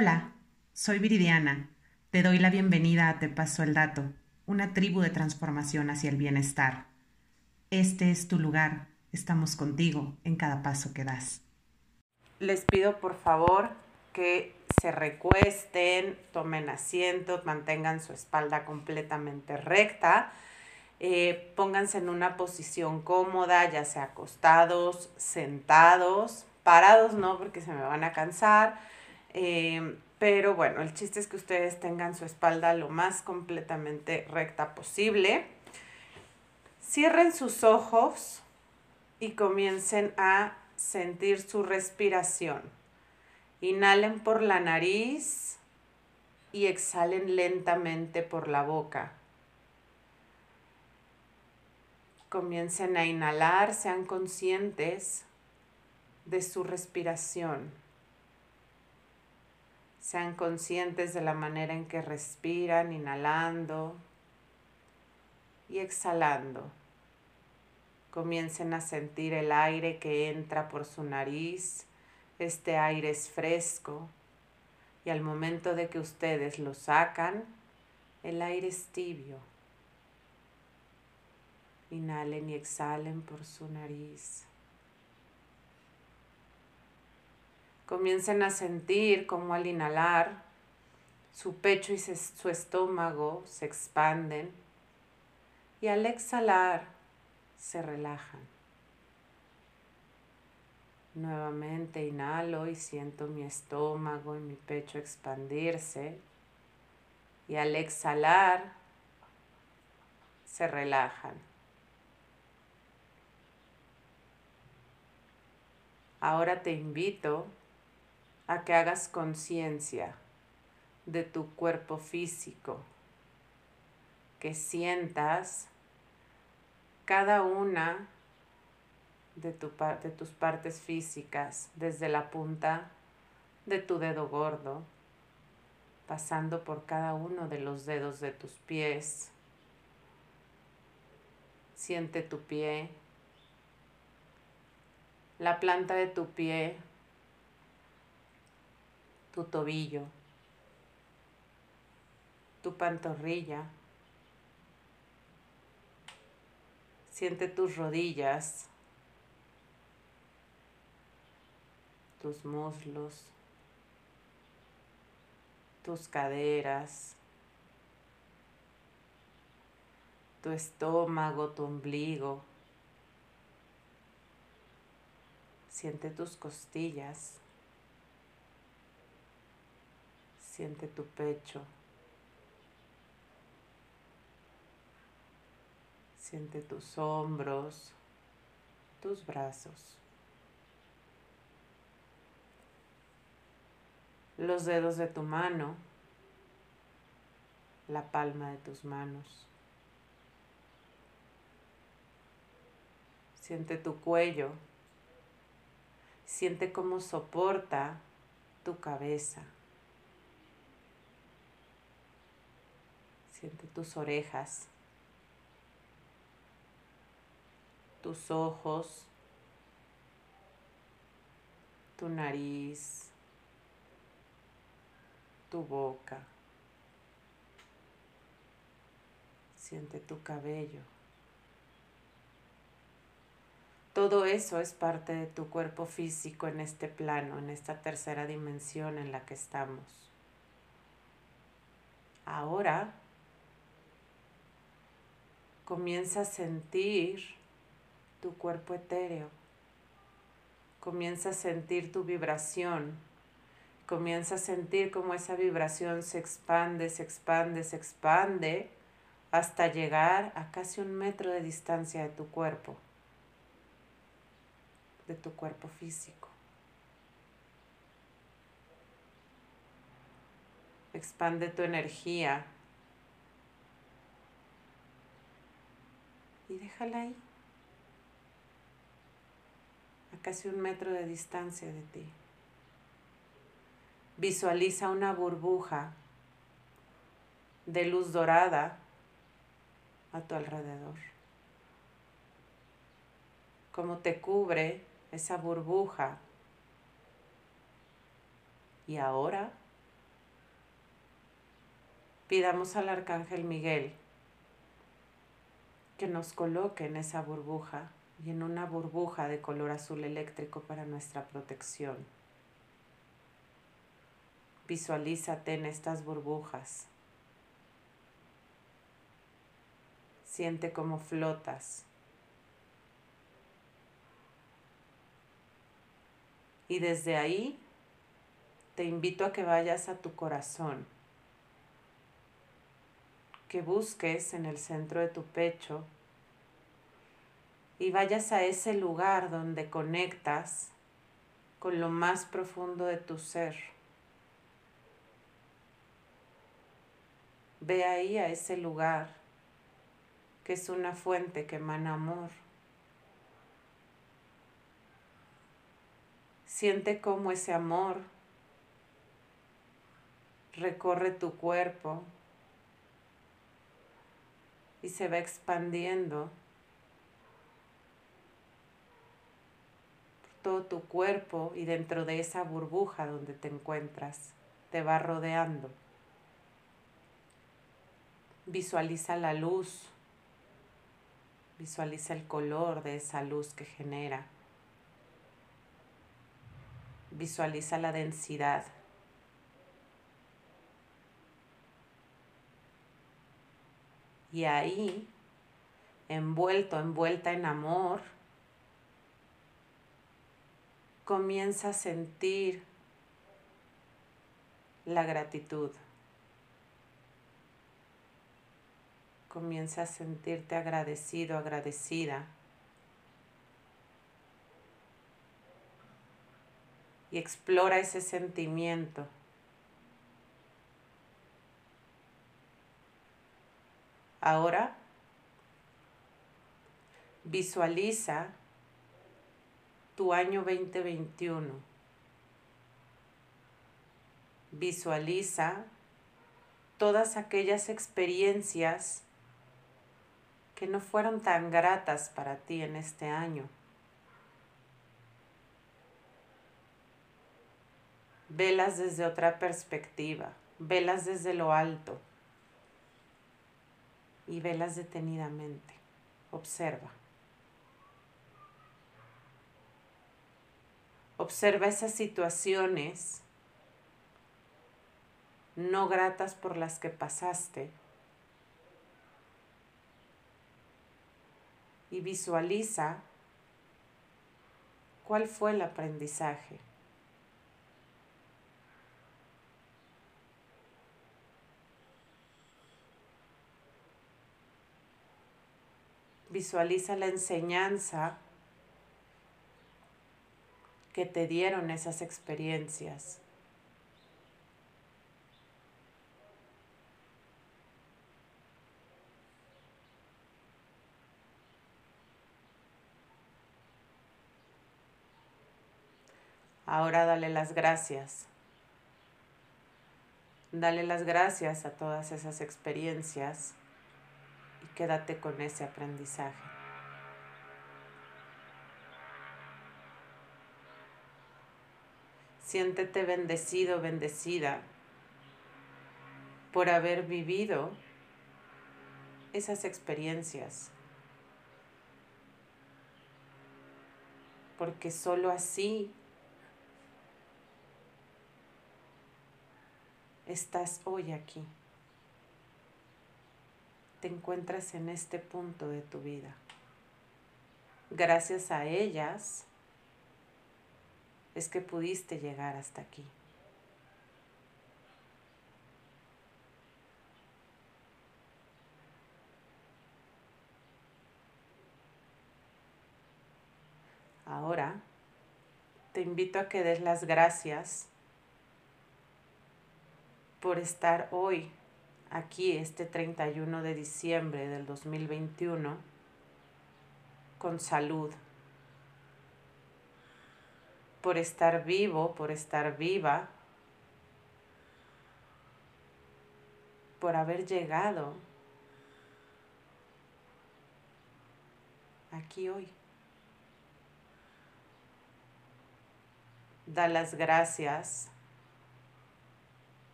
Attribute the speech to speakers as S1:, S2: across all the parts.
S1: Hola, soy Viridiana. Te doy la bienvenida a Te Paso el Dato, una tribu de transformación hacia el bienestar. Este es tu lugar, estamos contigo en cada paso que das.
S2: Les pido por favor que se recuesten, tomen asiento, mantengan su espalda completamente recta, eh, pónganse en una posición cómoda, ya sea acostados, sentados, parados no, porque se me van a cansar. Eh, pero bueno, el chiste es que ustedes tengan su espalda lo más completamente recta posible. Cierren sus ojos y comiencen a sentir su respiración. Inhalen por la nariz y exhalen lentamente por la boca. Comiencen a inhalar, sean conscientes de su respiración. Sean conscientes de la manera en que respiran, inhalando y exhalando. Comiencen a sentir el aire que entra por su nariz. Este aire es fresco y al momento de que ustedes lo sacan, el aire es tibio. Inhalen y exhalen por su nariz. Comiencen a sentir cómo al inhalar su pecho y su estómago se expanden y al exhalar se relajan. Nuevamente inhalo y siento mi estómago y mi pecho expandirse y al exhalar se relajan. Ahora te invito a que hagas conciencia de tu cuerpo físico, que sientas cada una de, de, tus partes físicas, desde la punta de tu dedo gordo, pasando por cada uno de los dedos de tus pies. Siente tu pie, la planta de tu pie tu tobillo, tu pantorrilla. Siente tus rodillas, tus muslos, tus caderas, tu estómago, tu ombligo. Siente tus costillas. Siente tu pecho. Siente tus hombros, tus brazos. Los dedos de tu mano, la palma de tus manos. Siente tu cuello. Siente cómo soporta tu cabeza. Siente tus orejas, tus ojos, tu nariz, tu boca. Siente tu cabello. Todo eso es parte de tu cuerpo físico en este plano, en esta tercera dimensión en la que estamos. Ahora Comienza a sentir tu cuerpo etéreo. Comienza a sentir tu vibración. Comienza a sentir cómo esa vibración se expande, se expande, se expande hasta llegar a casi un metro de distancia de tu cuerpo, de tu cuerpo físico. Expande tu energía y déjala ahí, a casi un metro de distancia de ti. Visualiza una burbuja de luz dorada a tu alrededor. Cómo te cubre esa burbuja. Y ahora pidamos al Arcángel Miguel que nos coloque en esa burbuja y en una burbuja de color azul eléctrico para nuestra protección. Visualízate en estas burbujas. Siente cómo flotas. Y desde ahí te invito a que vayas a tu corazón, que busques en el centro de tu pecho y vayas a ese lugar donde conectas con lo más profundo de tu ser. Ve ahí a ese lugar que es una fuente que emana amor. Siente cómo ese amor recorre tu cuerpo y se va expandiendo todo tu cuerpo y dentro de esa burbuja donde te encuentras, te va rodeando. Visualiza la luz, visualiza el color de esa luz que genera, visualiza la densidad. Y ahí, envuelto, envuelta en amor, comienza a sentir la gratitud. comienza a sentirte agradecido, agradecida. Y explora ese sentimiento. Ahora visualiza tu año 2021. Visualiza todas aquellas experiencias que no fueron tan gratas para ti en este año. Velas desde otra perspectiva, velas desde lo alto y velas detenidamente. Observa. Observa esas situaciones no gratas por las que pasaste y visualiza cuál fue el aprendizaje. Visualiza la enseñanza que te dieron esas experiencias. Ahora dale las gracias. Dale las gracias a todas esas experiencias y quédate con ese aprendizaje. Siéntete bendecido, bendecida por haber vivido esas experiencias. Porque solo así estás hoy aquí. Te encuentras en este punto de tu vida. Gracias a ellas es que pudiste llegar hasta aquí. Ahora te invito a que des las gracias por estar hoy aquí, este 31 de diciembre del 2021, con salud, por estar vivo, por estar viva, por haber llegado. Aquí hoy. Da las gracias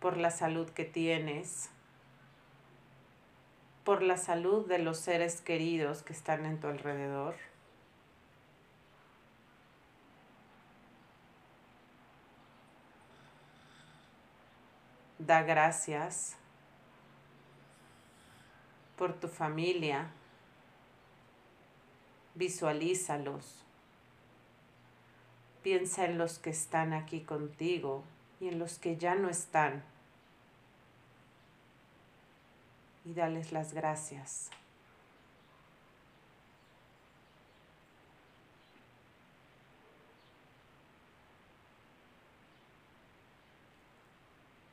S2: por la salud que tienes, por la salud de los seres queridos que están en tu alrededor. Da gracias por tu familia. Visualízalos. Piensa en los que están aquí contigo y en los que ya no están. Y dales las gracias.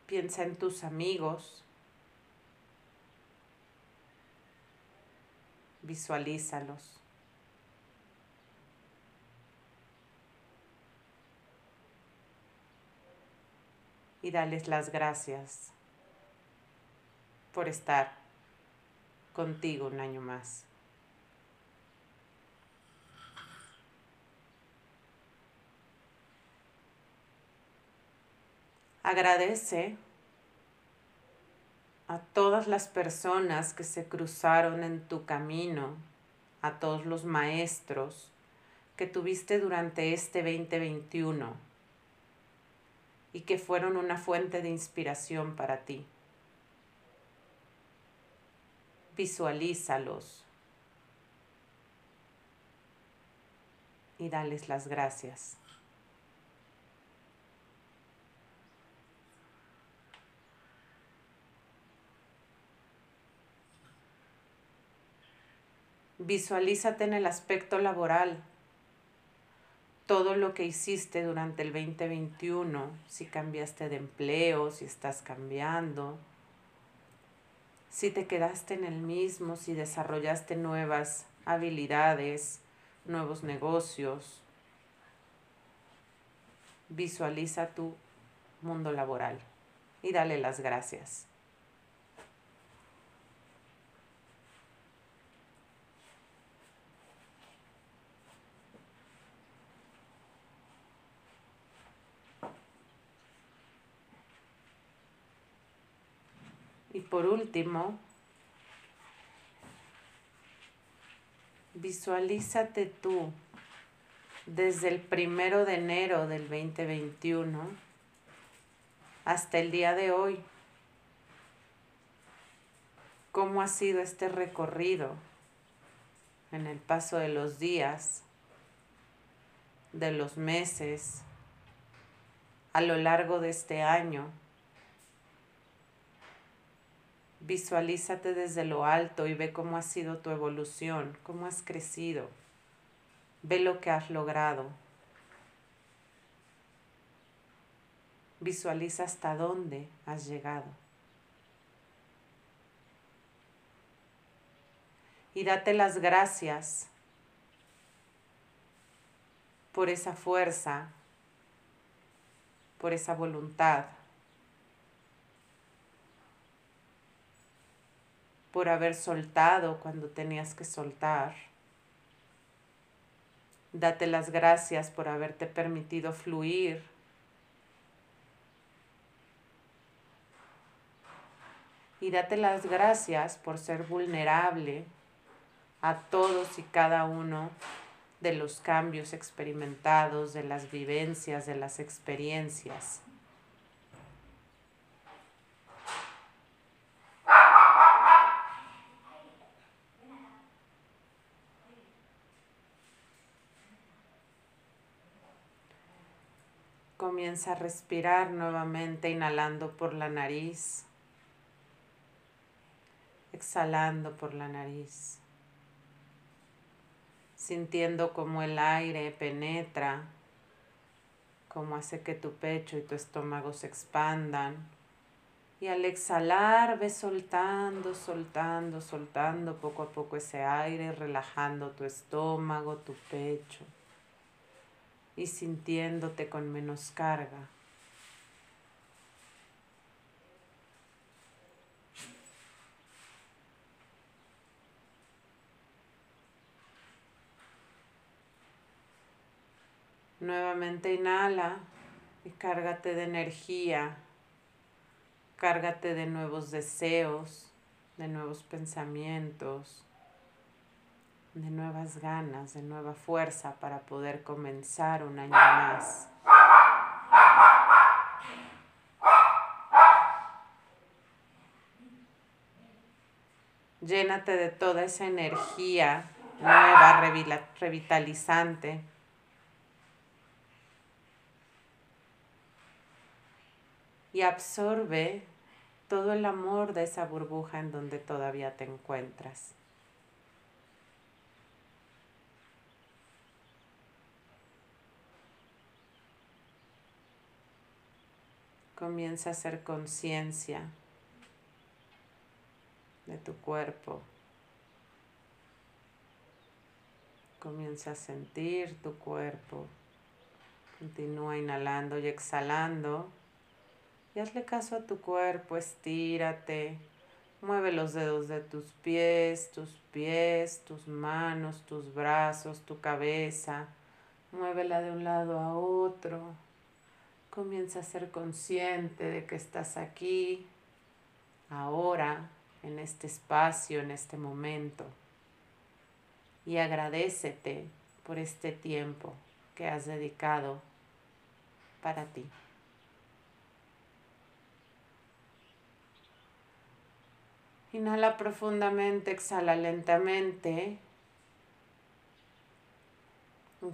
S2: Piensa en tus amigos. Visualízalos. Y dales las gracias por estar contigo un año más. Agradece a todas las personas que se cruzaron en tu camino, a todos los maestros que tuviste durante este 2021 y que fueron una fuente de inspiración para ti. Visualízalos y dales las gracias. Visualízate en el aspecto laboral. Todo lo que hiciste durante el 2021, si cambiaste de empleo, si estás cambiando, si te quedaste en el mismo, si desarrollaste nuevas habilidades, nuevos negocios. Visualiza tu mundo laboral y dale las gracias. Por último, visualízate tú desde el primero de enero del 2021 hasta el día de hoy. ¿Cómo ha sido este recorrido en el paso de los días, de los meses, a lo largo de este año? Visualízate desde lo alto y ve cómo ha sido tu evolución, cómo has crecido. Ve lo que has logrado. Visualiza hasta dónde has llegado. Y date las gracias por esa fuerza, por esa voluntad por haber soltado cuando tenías que soltar. Date las gracias por haberte permitido fluir. Y date las gracias por ser vulnerable a todos y cada uno de los cambios experimentados, de las vivencias, de las experiencias. Comienza a respirar nuevamente, inhalando por la nariz, exhalando por la nariz, sintiendo cómo el aire penetra, cómo hace que tu pecho y tu estómago se expandan. Y al exhalar, ves soltando, soltando, soltando poco a poco ese aire, relajando tu estómago, tu pecho y sintiéndote con menos carga. Nuevamente inhala y cárgate de energía, cárgate de nuevos deseos, de nuevos pensamientos, de nuevas ganas, de nueva fuerza para poder comenzar un año más. Llénate de toda esa energía nueva, revitalizante. Y absorbe todo el amor de esa burbuja en donde todavía te encuentras. Comienza a hacer conciencia de tu cuerpo. Comienza a sentir tu cuerpo. Continúa inhalando y exhalando. Y hazle caso a tu cuerpo, estírate. Mueve los dedos de tus pies, tus pies, tus manos, tus brazos, tu cabeza. Muévela de un lado a otro. Comienza a ser consciente de que estás aquí, ahora, en este espacio, en este momento. Y agradecete por este tiempo que has dedicado para ti. Inhala profundamente, exhala lentamente.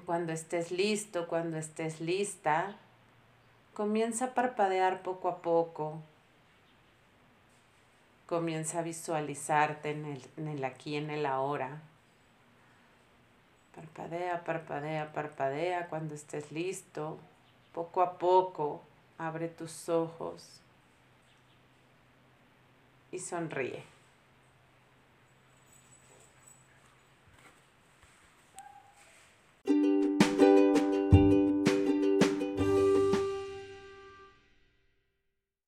S2: Cuando estés listo, cuando estés lista, Comienza a parpadear poco a poco. Comienza a visualizarte en el, en el aquí, en el ahora. Parpadea, parpadea, parpadea cuando estés listo. Poco a poco abre tus ojos y sonríe.